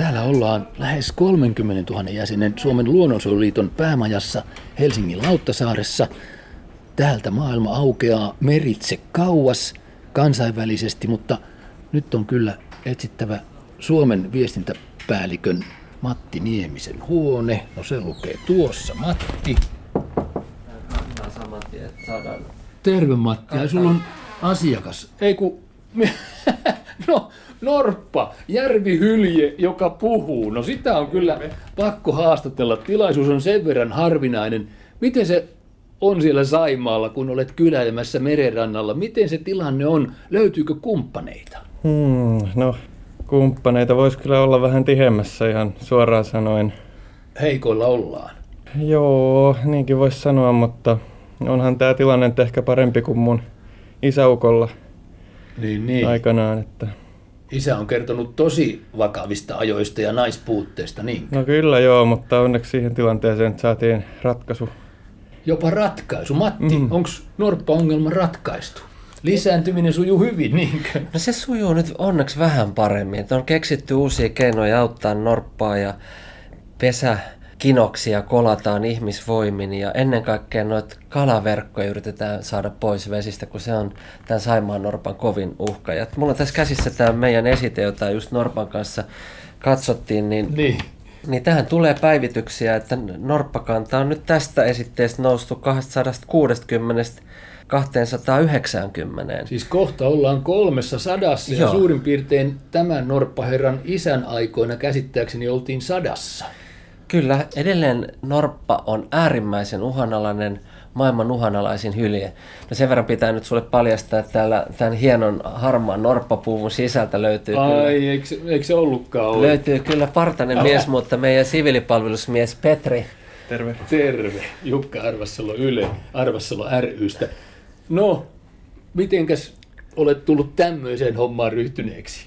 Täällä ollaan lähes 30 000 jäsenen Suomen luonnonsuojeluliiton päämajassa Helsingin Lauttasaaressa. Täältä maailma aukeaa meritse kauas kansainvälisesti, mutta nyt on kyllä etsittävä Suomen viestintäpäällikön Matti Niemisen huone. No se lukee tuossa, Matti. Terve Matti, ja sulla on asiakas. Ei ku... No, Norppa, järvihylje, joka puhuu. No sitä on kyllä pakko haastatella. Tilaisuus on sen verran harvinainen. Miten se on siellä Saimaalla, kun olet kyläilemässä merenrannalla? Miten se tilanne on? Löytyykö kumppaneita? Hmm, no, kumppaneita voisi kyllä olla vähän tihemmässä ihan suoraan sanoen. Heikoilla ollaan. Joo, niinkin voisi sanoa, mutta onhan tämä tilanne ehkä parempi kuin mun isäukolla niin, niin. aikanaan. Että... Isä on kertonut tosi vakavista ajoista ja naispuutteista, niin? No kyllä joo, mutta onneksi siihen tilanteeseen saatiin ratkaisu. Jopa ratkaisu. Matti, mm. onko Norppa-ongelma ratkaistu? Lisääntyminen sujuu hyvin, niinkö? No se sujuu nyt onneksi vähän paremmin. On keksitty uusia keinoja auttaa Norppaa ja pesä kinoksia kolataan ihmisvoimin ja ennen kaikkea noita kalaverkkoja yritetään saada pois vesistä, kun se on tämän Saimaan Norpan kovin uhka. Ja mulla on tässä käsissä tämä meidän esite, jota just Norpan kanssa katsottiin, niin, niin. niin tähän tulee päivityksiä, että Norppakanta on nyt tästä esitteestä noustu 260 290. Siis kohta ollaan kolmessa sadassa ja suurin piirtein tämän Norppaherran isän aikoina käsittääkseni oltiin sadassa. Kyllä, edelleen norppa on äärimmäisen uhanalainen, maailman uhanalaisin hylje. No sen verran pitää nyt sulle paljastaa, että täällä tämän hienon harmaan norppapuuvun sisältä löytyy Ai, kyllä... eikö, eikö se ollutkaan ollut? Löytyy kyllä partainen Aha. mies, mutta meidän siviilipalvelusmies Petri. Terve. Terve. Jukka Arvassalo Yle, Arvassalo rystä. No, mitenkäs olet tullut tämmöiseen hommaan ryhtyneeksi?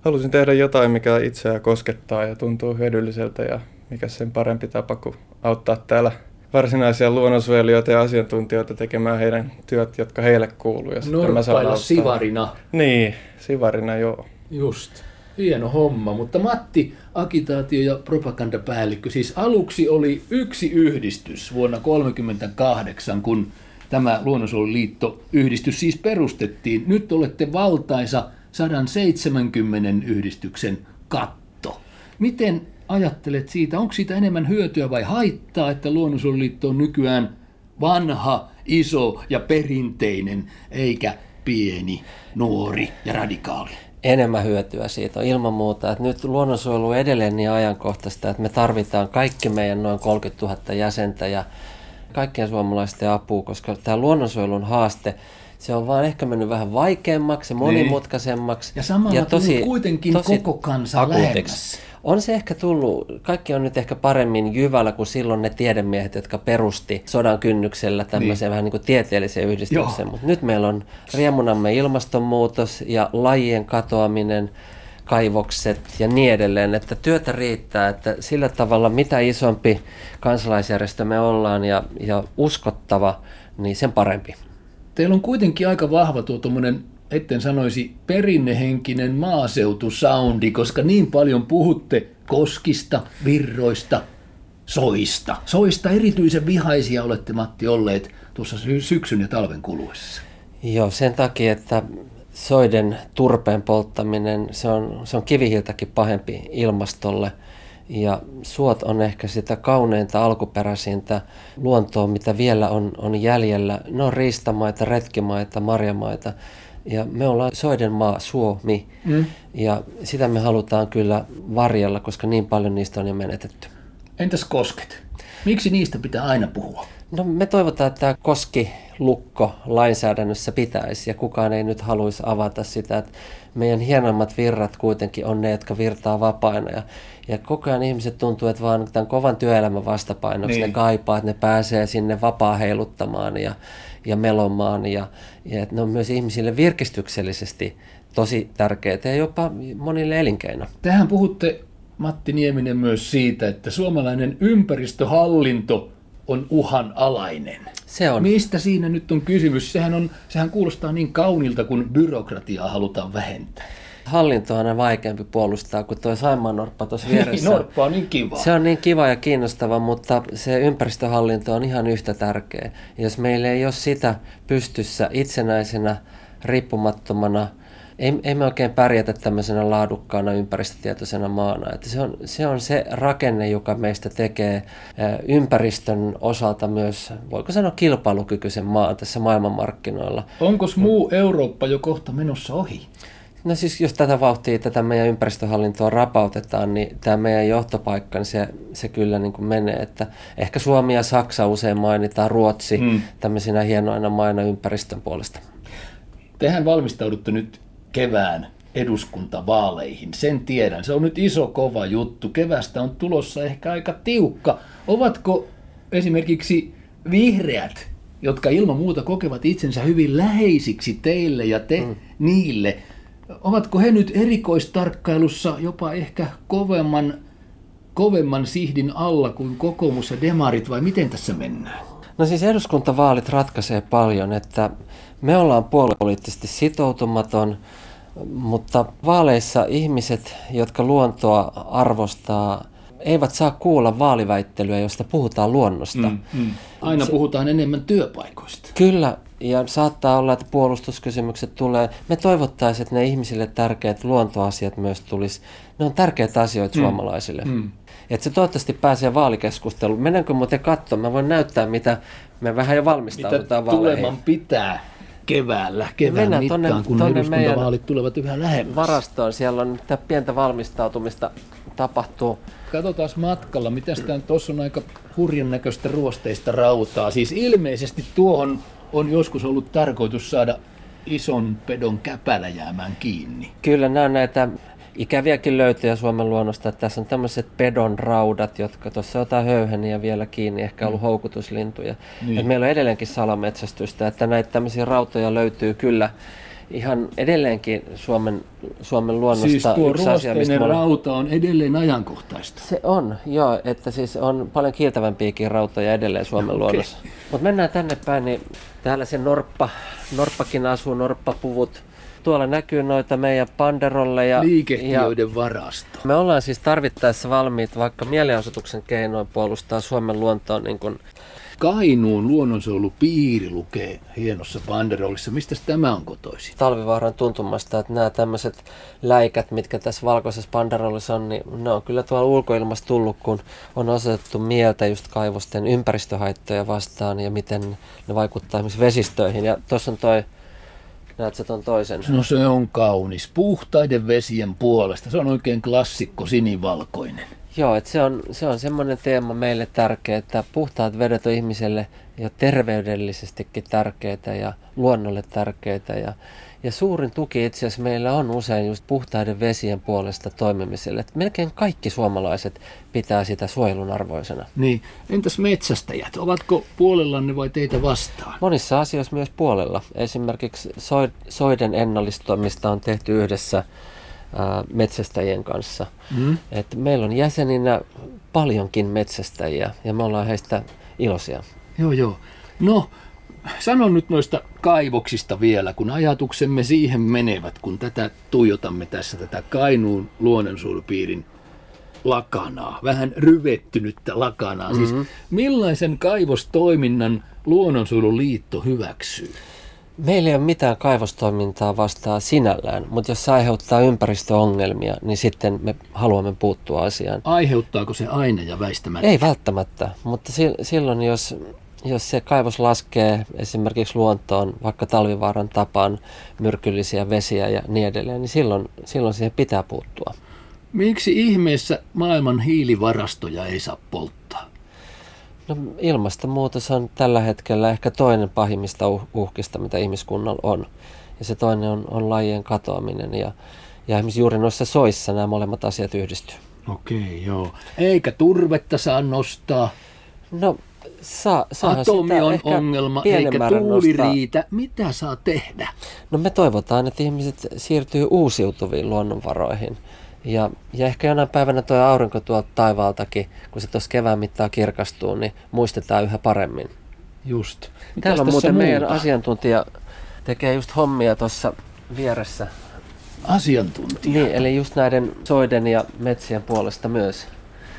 Halusin tehdä jotain, mikä itseä koskettaa ja tuntuu hyödylliseltä ja mikä sen parempi tapa kuin auttaa täällä varsinaisia luonnonsuojelijoita ja asiantuntijoita tekemään heidän työt, jotka heille kuuluu. Ja Norppailla sivarina. Niin, sivarina joo. Just. Hieno homma, mutta Matti, agitaatio- ja propagandapäällikkö, siis aluksi oli yksi yhdistys vuonna 1938, kun tämä Luonnonsuojeluliitto-yhdistys siis perustettiin. Nyt olette valtaisa 170 yhdistyksen katto. Miten ajattelet siitä, onko siitä enemmän hyötyä vai haittaa, että Luonnonsuojeluliitto on nykyään vanha, iso ja perinteinen, eikä pieni, nuori ja radikaali? Enemmän hyötyä siitä on ilman muuta, että nyt luonnonsuojelu on edelleen niin ajankohtaista, että me tarvitaan kaikki meidän noin 30 000 jäsentä ja kaikkien suomalaisten apua, koska tämä luonnonsuojelun haaste, se on vaan ehkä mennyt vähän vaikeammaksi ja monimutkaisemmaksi. Niin. Ja samalla ja tosi, kuitenkin tosi koko kansa lähemmäs on se ehkä tullut, kaikki on nyt ehkä paremmin jyvällä kuin silloin ne tiedemiehet, jotka perusti sodan kynnyksellä tämmöisen niin. vähän niin kuin tieteellisen yhdistyksen. Mutta nyt meillä on riemunamme ilmastonmuutos ja lajien katoaminen, kaivokset ja niin edelleen, että työtä riittää, että sillä tavalla mitä isompi kansalaisjärjestö me ollaan ja, ja uskottava, niin sen parempi. Teillä on kuitenkin aika vahva tuo etten sanoisi perinnehenkinen maaseutusoundi, koska niin paljon puhutte koskista, virroista, soista. Soista erityisen vihaisia olette Matti olleet tuossa syksyn ja talven kuluessa. Joo, sen takia, että soiden turpeen polttaminen, se on, se on kivihiiltäkin pahempi ilmastolle. Ja suot on ehkä sitä kauneinta alkuperäisintä luontoa, mitä vielä on, on jäljellä. Ne on riistamaita, retkimaita, marjamaita. Ja me ollaan soiden maa, Suomi, mm. ja sitä me halutaan kyllä varjella, koska niin paljon niistä on jo menetetty. Entäs kosket? Miksi niistä pitää aina puhua? No me toivotaan, että tämä koskilukko lainsäädännössä pitäisi ja kukaan ei nyt haluaisi avata sitä, että meidän hienommat virrat kuitenkin on ne, jotka virtaa vapaina ja, ja koko ajan ihmiset tuntuu, että vaan tämän kovan työelämän vastapainoksi niin. ne kaipaa, että ne pääsee sinne vapaa heiluttamaan ja, ja melomaan ja, ja ne on myös ihmisille virkistyksellisesti tosi tärkeitä ja jopa monille elinkeino. Tähän puhutte Matti Nieminen myös siitä, että suomalainen ympäristöhallinto on uhanalainen. Se on. Mistä siinä nyt on kysymys? Sehän, on, sehän kuulostaa niin kaunilta, kun byrokratiaa halutaan vähentää. Hallinto on aina vaikeampi puolustaa kuin tuo Saimaan norppa tuossa vieressä. norppa on niin kiva. Se on niin kiva ja kiinnostava, mutta se ympäristöhallinto on ihan yhtä tärkeä. Jos meillä ei ole sitä pystyssä itsenäisenä, riippumattomana, ei, ei me oikein pärjätä tämmöisenä laadukkaana ympäristötietoisena maana. Että se, on, se on se rakenne, joka meistä tekee ympäristön osalta myös, voiko sanoa, kilpailukykyisen maan tässä maailmanmarkkinoilla. Onko muu Eurooppa jo kohta menossa ohi? No siis jos tätä vauhtia, tätä meidän ympäristöhallintoa rapautetaan, niin tämä meidän johtopaikka, niin se, se kyllä niin kuin menee. Että ehkä Suomi ja Saksa usein mainitaan, Ruotsi hmm. tämmöisinä hienoina maina ympäristön puolesta. Tehän valmistaudutte nyt kevään eduskuntavaaleihin. Sen tiedän. Se on nyt iso kova juttu. Kevästä on tulossa ehkä aika tiukka. Ovatko esimerkiksi vihreät, jotka ilman muuta kokevat itsensä hyvin läheisiksi teille ja te mm. niille, ovatko he nyt erikoistarkkailussa jopa ehkä kovemman, kovemman sihdin alla kuin kokoomus ja demarit vai miten tässä mennään? No siis eduskuntavaalit ratkaisee paljon, että me ollaan puoluepoliittisesti sitoutumaton, mutta vaaleissa ihmiset, jotka luontoa arvostaa, eivät saa kuulla vaaliväittelyä, josta puhutaan luonnosta. Mm, mm. Aina puhutaan enemmän työpaikoista. Kyllä, ja saattaa olla, että puolustuskysymykset tulee. Me toivottaisiin, että ne ihmisille tärkeät luontoasiat myös tulisi. Ne on tärkeitä asioita mm. suomalaisille. Mm. Että se toivottavasti pääsee vaalikeskusteluun. Mennäänkö muuten katsomaan? Mä voin näyttää, mitä me vähän jo valmistaudutaan mitä vaaleihin. tuleman pitää keväällä, kevään Mennään mittaan, tonne, kun tonne eduskuntavaalit tulevat yhä lähemmäs. Varastoon, siellä on mitä pientä valmistautumista tapahtuu. Katsotaan matkalla, mitä tuossa on aika hurjan näköistä ruosteista rautaa. Siis ilmeisesti tuohon on joskus ollut tarkoitus saada ison pedon käpälä jäämään kiinni. Kyllä nämä näitä ikäviäkin löytöjä Suomen luonnosta. Että tässä on tämmöiset pedon raudat, jotka tuossa jotain höyheniä vielä kiinni, ehkä ollut mm. houkutuslintuja. Niin. Et meillä on edelleenkin salametsästystä, että näitä tämmöisiä rautoja löytyy kyllä ihan edelleenkin Suomen, Suomen luonnosta siis tuo yksi asia, mistä rauta on edelleen ajankohtaista. Se on, joo, että siis on paljon kiiltävämpiäkin rautoja edelleen Suomen okay. luonnossa. Mutta mennään tänne päin, niin täällä se norppa, norppakin asuu, norppapuvut tuolla näkyy noita meidän panderolleja. Liikehtiöiden varasto. Me ollaan siis tarvittaessa valmiit vaikka mielenosoituksen keinoin puolustaa Suomen luontoa niin kuin Kainuun luonnonsuojelupiiri lukee hienossa banderollissa. Mistä tämä on kotoisin? Talvivaaran tuntumasta, että nämä tämmöiset läikät, mitkä tässä valkoisessa banderollissa on, niin ne on kyllä tuolla ulkoilmassa tullut, kun on osoitettu mieltä just kaivosten ympäristöhaittoja vastaan ja miten ne vaikuttaa esimerkiksi vesistöihin. Ja tuossa on toi Näetkö ton toisen? No se on kaunis. Puhtaiden vesien puolesta. Se on oikein klassikko sinivalkoinen. Joo, että se on, se on semmoinen teema meille tärkeä, että puhtaat vedet on ihmiselle jo terveydellisestikin tärkeitä ja luonnolle tärkeitä. Ja, ja suurin tuki itse asiassa meillä on usein just puhtaiden vesien puolesta toimimiselle. Että melkein kaikki suomalaiset pitää sitä suojelun arvoisena. Niin. Entäs metsästäjät? Ovatko puolellanne vai teitä vastaan? Monissa asioissa myös puolella. Esimerkiksi soiden ennallistamista on tehty yhdessä metsästäjien kanssa. Mm. Et meillä on jäseninä paljonkin metsästäjiä ja me ollaan heistä iloisia. Joo, joo. No, sanon nyt noista kaivoksista vielä, kun ajatuksemme siihen menevät, kun tätä tuijotamme tässä, tätä Kainuun luonnonsuojelupiirin lakanaa, vähän ryvettynyttä lakanaa. Mm-hmm. Siis millaisen kaivostoiminnan Luonnonsuojeluliitto hyväksyy? Meillä ei ole mitään kaivostoimintaa vastaan sinällään, mutta jos se aiheuttaa ympäristöongelmia, niin sitten me haluamme puuttua asiaan. Aiheuttaako se aine ja väistämättä? Ei välttämättä, mutta silloin jos, jos se kaivos laskee esimerkiksi luontoon, vaikka talvivaaran tapaan myrkyllisiä vesiä ja niin edelleen, niin silloin, silloin siihen pitää puuttua. Miksi ihmeessä maailman hiilivarastoja ei saa polttaa? No, ilmastonmuutos on tällä hetkellä ehkä toinen pahimmista uh- uhkista, mitä ihmiskunnalla on. Ja se toinen on, on lajien katoaminen. Ja, ja esimerkiksi juuri noissa soissa nämä molemmat asiat yhdistyy. Okei, joo. Eikä turvetta saa nostaa. No, saa, Atomi on ongelma, eikä tuuli nostaa. riitä. Mitä saa tehdä? No me toivotaan, että ihmiset siirtyy uusiutuviin luonnonvaroihin. Ja, ja ehkä jonain päivänä tuo aurinko tuolta taivaaltakin, kun se tuossa kevään mittaan kirkastuu, niin muistetaan yhä paremmin. Just. Mitäs Täällä on muuten muuta? meidän asiantuntija tekee just hommia tuossa vieressä. asiantuntija. Niin, eli just näiden soiden ja metsien puolesta myös.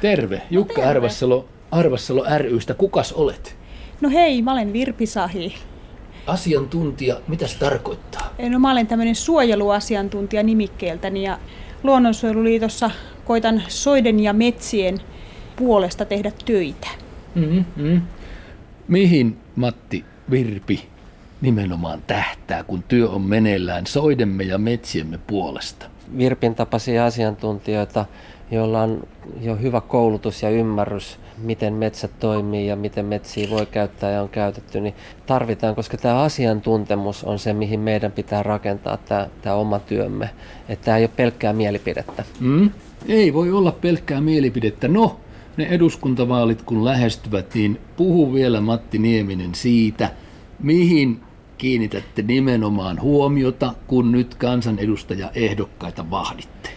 Terve, Jukka terve. Arvassalo, Arvassalo rystä. Kukas olet? No hei, mä olen Virpi Sahi. Asiantuntija, mitä se tarkoittaa? No mä olen tämmöinen suojeluasiantuntija nimikkeeltäni ja Luonnonsuojeluliitossa koitan soiden ja metsien puolesta tehdä töitä. Mm-hmm. Mihin Matti Virpi nimenomaan tähtää, kun työ on meneillään soidemme ja metsiemme puolesta? Virpin tapaisia asiantuntijoita, joilla on jo hyvä koulutus ja ymmärrys, miten metsät toimii ja miten metsiä voi käyttää ja on käytetty, niin tarvitaan, koska tämä asiantuntemus on se, mihin meidän pitää rakentaa tämä, tämä oma työmme. Että tämä ei ole pelkkää mielipidettä. Mm? Ei voi olla pelkkää mielipidettä. No, ne eduskuntavaalit kun lähestyvät, niin puhu vielä Matti Nieminen siitä, mihin kiinnitätte nimenomaan huomiota, kun nyt kansanedustaja ehdokkaita vahditte.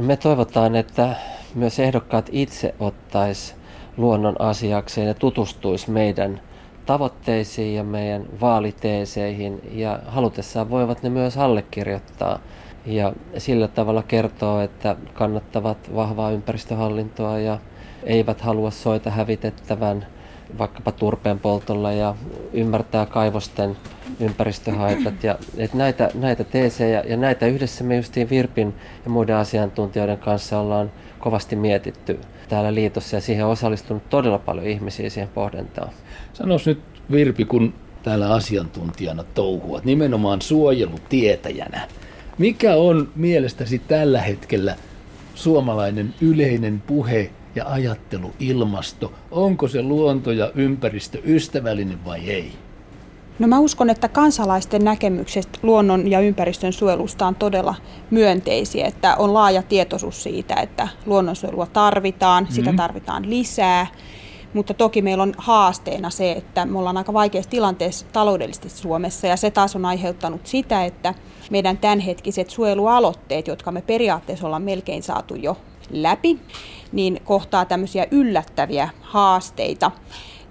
Me toivotaan, että myös ehdokkaat itse ottais luonnon asiakseen ja tutustuis meidän tavoitteisiin ja meidän vaaliteeseihin. Ja halutessaan voivat ne myös allekirjoittaa ja sillä tavalla kertoo, että kannattavat vahvaa ympäristöhallintoa ja eivät halua soita hävitettävän vaikkapa turpeen poltolla ja ymmärtää kaivosten ympäristöhaitat. Ja, että näitä, näitä teesejä ja näitä yhdessä me justiin Virpin ja muiden asiantuntijoiden kanssa ollaan kovasti mietitty täällä liitossa ja siihen on osallistunut todella paljon ihmisiä siihen pohdintaan. Sanois nyt Virpi, kun täällä asiantuntijana touhuat, nimenomaan suojelutietäjänä. Mikä on mielestäsi tällä hetkellä suomalainen yleinen puhe ja ajattelu ilmasto? Onko se luonto ja ympäristö ystävällinen vai ei? No mä uskon, että kansalaisten näkemykset luonnon ja ympäristön suojelusta on todella myönteisiä, että on laaja tietoisuus siitä, että luonnonsuojelua tarvitaan, mm. sitä tarvitaan lisää. Mutta toki meillä on haasteena se, että me ollaan aika vaikeassa tilanteessa taloudellisesti Suomessa ja se taas on aiheuttanut sitä, että meidän tämänhetkiset suojelualoitteet, jotka me periaatteessa ollaan melkein saatu jo läpi, niin kohtaa tämmöisiä yllättäviä haasteita.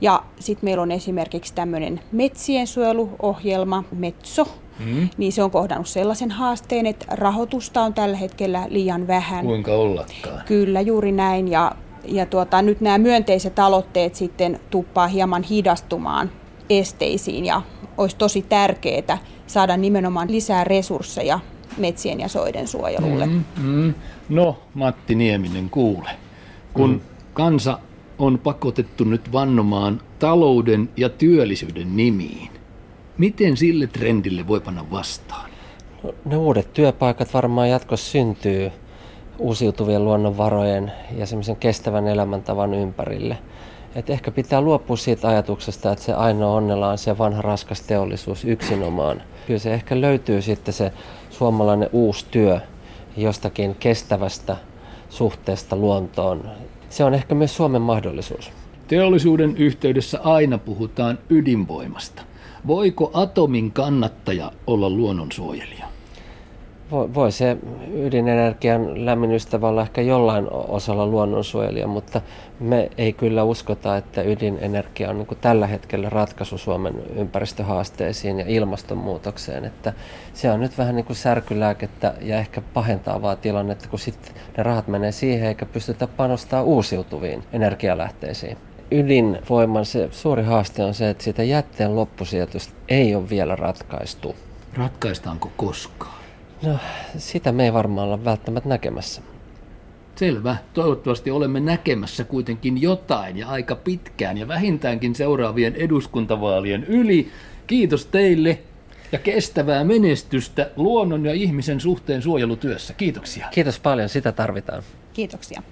Ja sitten meillä on esimerkiksi tämmöinen metsien suojeluohjelma, Metso, mm. niin se on kohdannut sellaisen haasteen, että rahoitusta on tällä hetkellä liian vähän. Kuinka ollakaan? Kyllä, juuri näin. Ja, ja tuota, nyt nämä myönteiset aloitteet sitten tuppaa hieman hidastumaan esteisiin ja olisi tosi tärkeää saada nimenomaan lisää resursseja metsien ja soiden suojelulle. Mm, mm. No, Matti Nieminen, kuule. Kun mm. kansa on pakotettu nyt vannomaan talouden ja työllisyyden nimiin. Miten sille trendille voi panna vastaan? No, ne uudet työpaikat varmaan jatkossa syntyy uusiutuvien luonnonvarojen ja semmoisen kestävän elämäntavan ympärille. Et ehkä pitää luopua siitä ajatuksesta, että se ainoa onnella on se vanha raskas teollisuus yksinomaan. Kyllä se ehkä löytyy sitten se suomalainen uusi työ jostakin kestävästä suhteesta luontoon se on ehkä myös Suomen mahdollisuus. Teollisuuden yhteydessä aina puhutaan ydinvoimasta. Voiko atomin kannattaja olla luonnonsuojelija? Voi, voi se ydinenergian lämminystävä olla ehkä jollain osalla luonnonsuojelija, mutta me ei kyllä uskota, että ydinenergia on niin tällä hetkellä ratkaisu Suomen ympäristöhaasteisiin ja ilmastonmuutokseen. Että se on nyt vähän niin kuin särkylääkettä ja ehkä pahentaa tilannetta, kun sitten ne rahat menee siihen eikä pystytä panostamaan uusiutuviin energialähteisiin ydinvoiman se suuri haaste on se, että sitä jätteen loppusijoitusta ei ole vielä ratkaistu. Ratkaistaanko koskaan? No, sitä me ei varmaan olla välttämättä näkemässä. Selvä. Toivottavasti olemme näkemässä kuitenkin jotain ja aika pitkään ja vähintäänkin seuraavien eduskuntavaalien yli. Kiitos teille ja kestävää menestystä luonnon ja ihmisen suhteen suojelutyössä. Kiitoksia. Kiitos paljon, sitä tarvitaan. Kiitoksia.